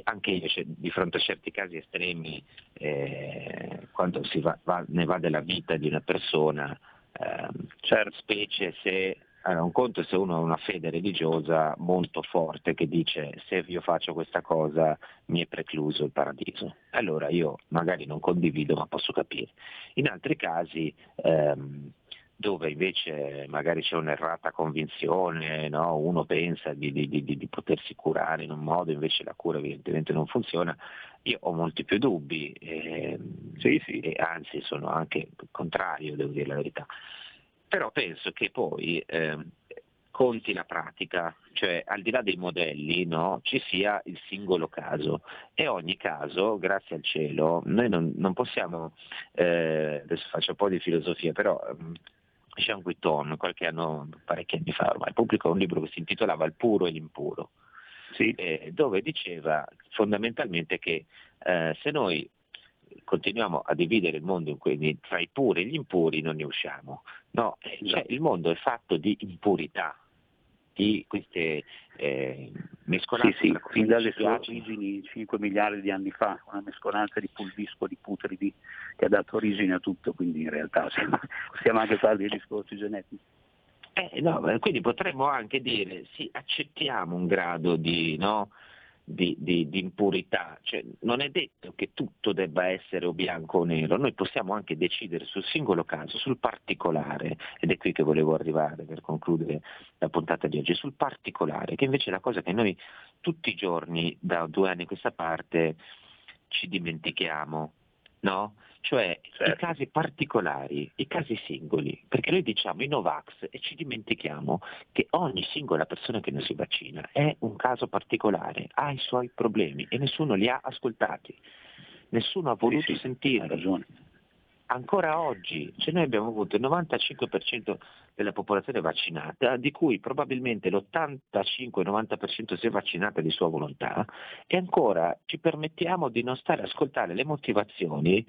anche io cioè, di fronte a certi casi estremi, eh, quando va, va, ne va della vita di una persona, eh, certo. specie se allora, un conto è se uno ha una fede religiosa molto forte che dice se io faccio questa cosa mi è precluso il paradiso. Allora io magari non condivido ma posso capire. In altri casi ehm, dove invece magari c'è un'errata convinzione, no? uno pensa di, di, di, di, potersi curare in un modo, invece la cura evidentemente non funziona, io ho molti più dubbi eh, sì, sì. e anzi sono anche contrario, devo dire la verità però penso che poi eh, conti la pratica, cioè al di là dei modelli no, ci sia il singolo caso e ogni caso, grazie al cielo, noi non, non possiamo, eh, adesso faccio un po' di filosofia, però um, Jean Guitton qualche anno, parecchi anni fa ormai, pubblicò un libro che si intitolava Il puro e l'impuro, sì. eh, dove diceva fondamentalmente che eh, se noi continuiamo a dividere il mondo quelli, tra i puri e gli impuri non ne usciamo. No, eh, cioè, il mondo è fatto di impurità, di queste eh, mescolanze. Sì, sì, fin dalle sue origini 5 miliardi di anni fa, una mescolanza di pulvisco, di putridi che ha dato origine a tutto, quindi in realtà siamo, possiamo anche fare dei discorsi genetici. Eh, no, quindi potremmo anche dire sì, accettiamo un grado di, no, di, di, di impurità, cioè, non è detto che tutto debba essere o bianco o nero, noi possiamo anche decidere sul singolo caso, sul particolare, ed è qui che volevo arrivare per concludere la puntata di oggi, sul particolare, che invece è la cosa che noi tutti i giorni da due anni a questa parte ci dimentichiamo, no? Cioè certo. i casi particolari, i casi singoli, perché noi diciamo i Novax e ci dimentichiamo che ogni singola persona che non si vaccina è un caso particolare, ha i suoi problemi e nessuno li ha ascoltati, nessuno ha voluto sì, sì, sentirli. Ancora oggi, cioè noi abbiamo avuto il 95% della popolazione vaccinata, di cui probabilmente l'85-90% si è vaccinata di sua volontà, e ancora ci permettiamo di non stare a ascoltare le motivazioni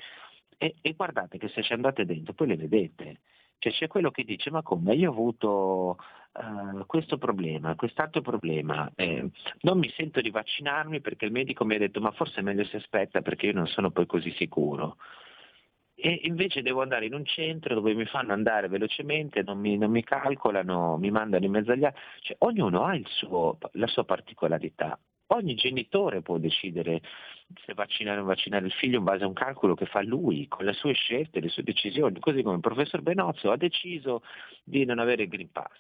E, e, guardate che se ci andate dentro poi le vedete. Cioè c'è quello che dice ma come io ho avuto uh, questo problema, quest'altro problema, eh, non mi sento di vaccinarmi perché il medico mi ha detto ma forse è meglio se aspetta perché io non sono poi così sicuro. E invece devo andare in un centro dove mi fanno andare velocemente, non mi, non mi calcolano, mi mandano in mezzo agli altri. Cioè, ognuno ha suo, la sua particolarità. Ogni genitore può decidere se vaccinare o non vaccinare il figlio in base a un calcolo che fa lui, con le sue scelte, le sue decisioni, così come il professor Benozzo ha deciso di non avere il Green Pass.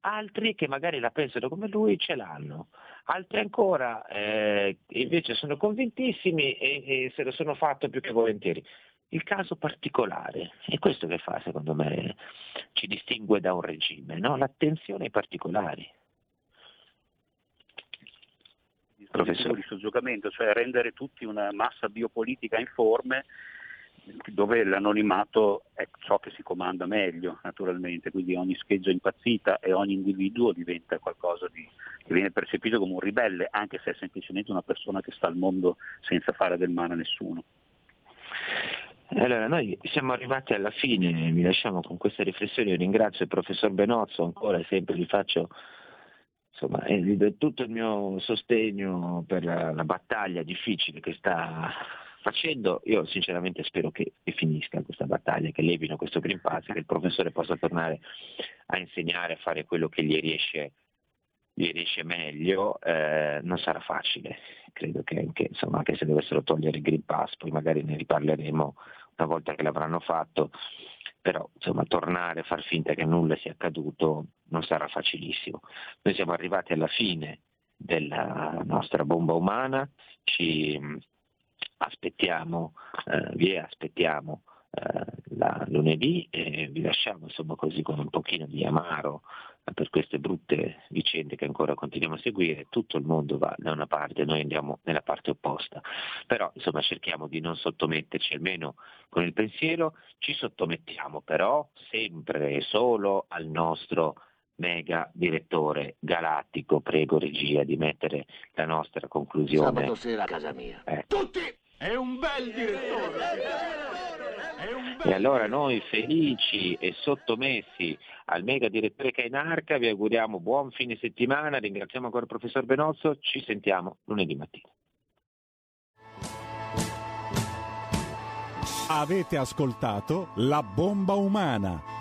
Altri che magari la pensano come lui ce l'hanno, altri ancora eh, invece sono convintissimi e, e se lo sono fatto più che volentieri. Il caso particolare, è questo che fa secondo me ci distingue da un regime, no? l'attenzione ai particolari professore. di soggiogamento, cioè rendere tutti una massa biopolitica informe dove l'anonimato è ciò che si comanda meglio naturalmente, quindi ogni scheggia impazzita e ogni individuo diventa qualcosa di, che viene percepito come un ribelle, anche se è semplicemente una persona che sta al mondo senza fare del male a nessuno. Allora, noi siamo arrivati alla fine, vi lasciamo con questa riflessione, io ringrazio il professor Benozzo, ancora sempre gli faccio insomma, do tutto il mio sostegno per la, la, battaglia difficile che sta facendo. Io sinceramente spero che, che, finisca questa battaglia, che levino questo Green Pass, che il professore possa tornare a insegnare, a fare quello che gli riesce, gli riesce meglio. Eh, non sarà facile, credo che anche, insomma, anche se dovessero togliere il Green Pass, poi magari ne riparleremo una volta che l'avranno fatto però insomma, tornare a far finta che nulla sia accaduto non sarà facilissimo. Noi siamo arrivati alla fine della nostra bomba umana, ci mm, aspettiamo, eh, vi aspettiamo eh, la lunedì e vi lasciamo insomma così con un pochino di amaro per queste brutte vicende che ancora continuiamo a seguire, tutto il mondo va da una parte, noi andiamo nella parte opposta, però insomma cerchiamo di non sottometterci almeno con il pensiero, ci sottomettiamo però sempre e solo al nostro mega direttore galattico, prego regia di mettere la nostra conclusione. Sabato sera a casa mia. Eh. Tutti! È un bel direttore! E allora noi felici e sottomessi al mega direttore Cainarca vi auguriamo buon fine settimana, ringraziamo ancora il professor Benozzo, ci sentiamo lunedì mattina. Avete ascoltato La bomba umana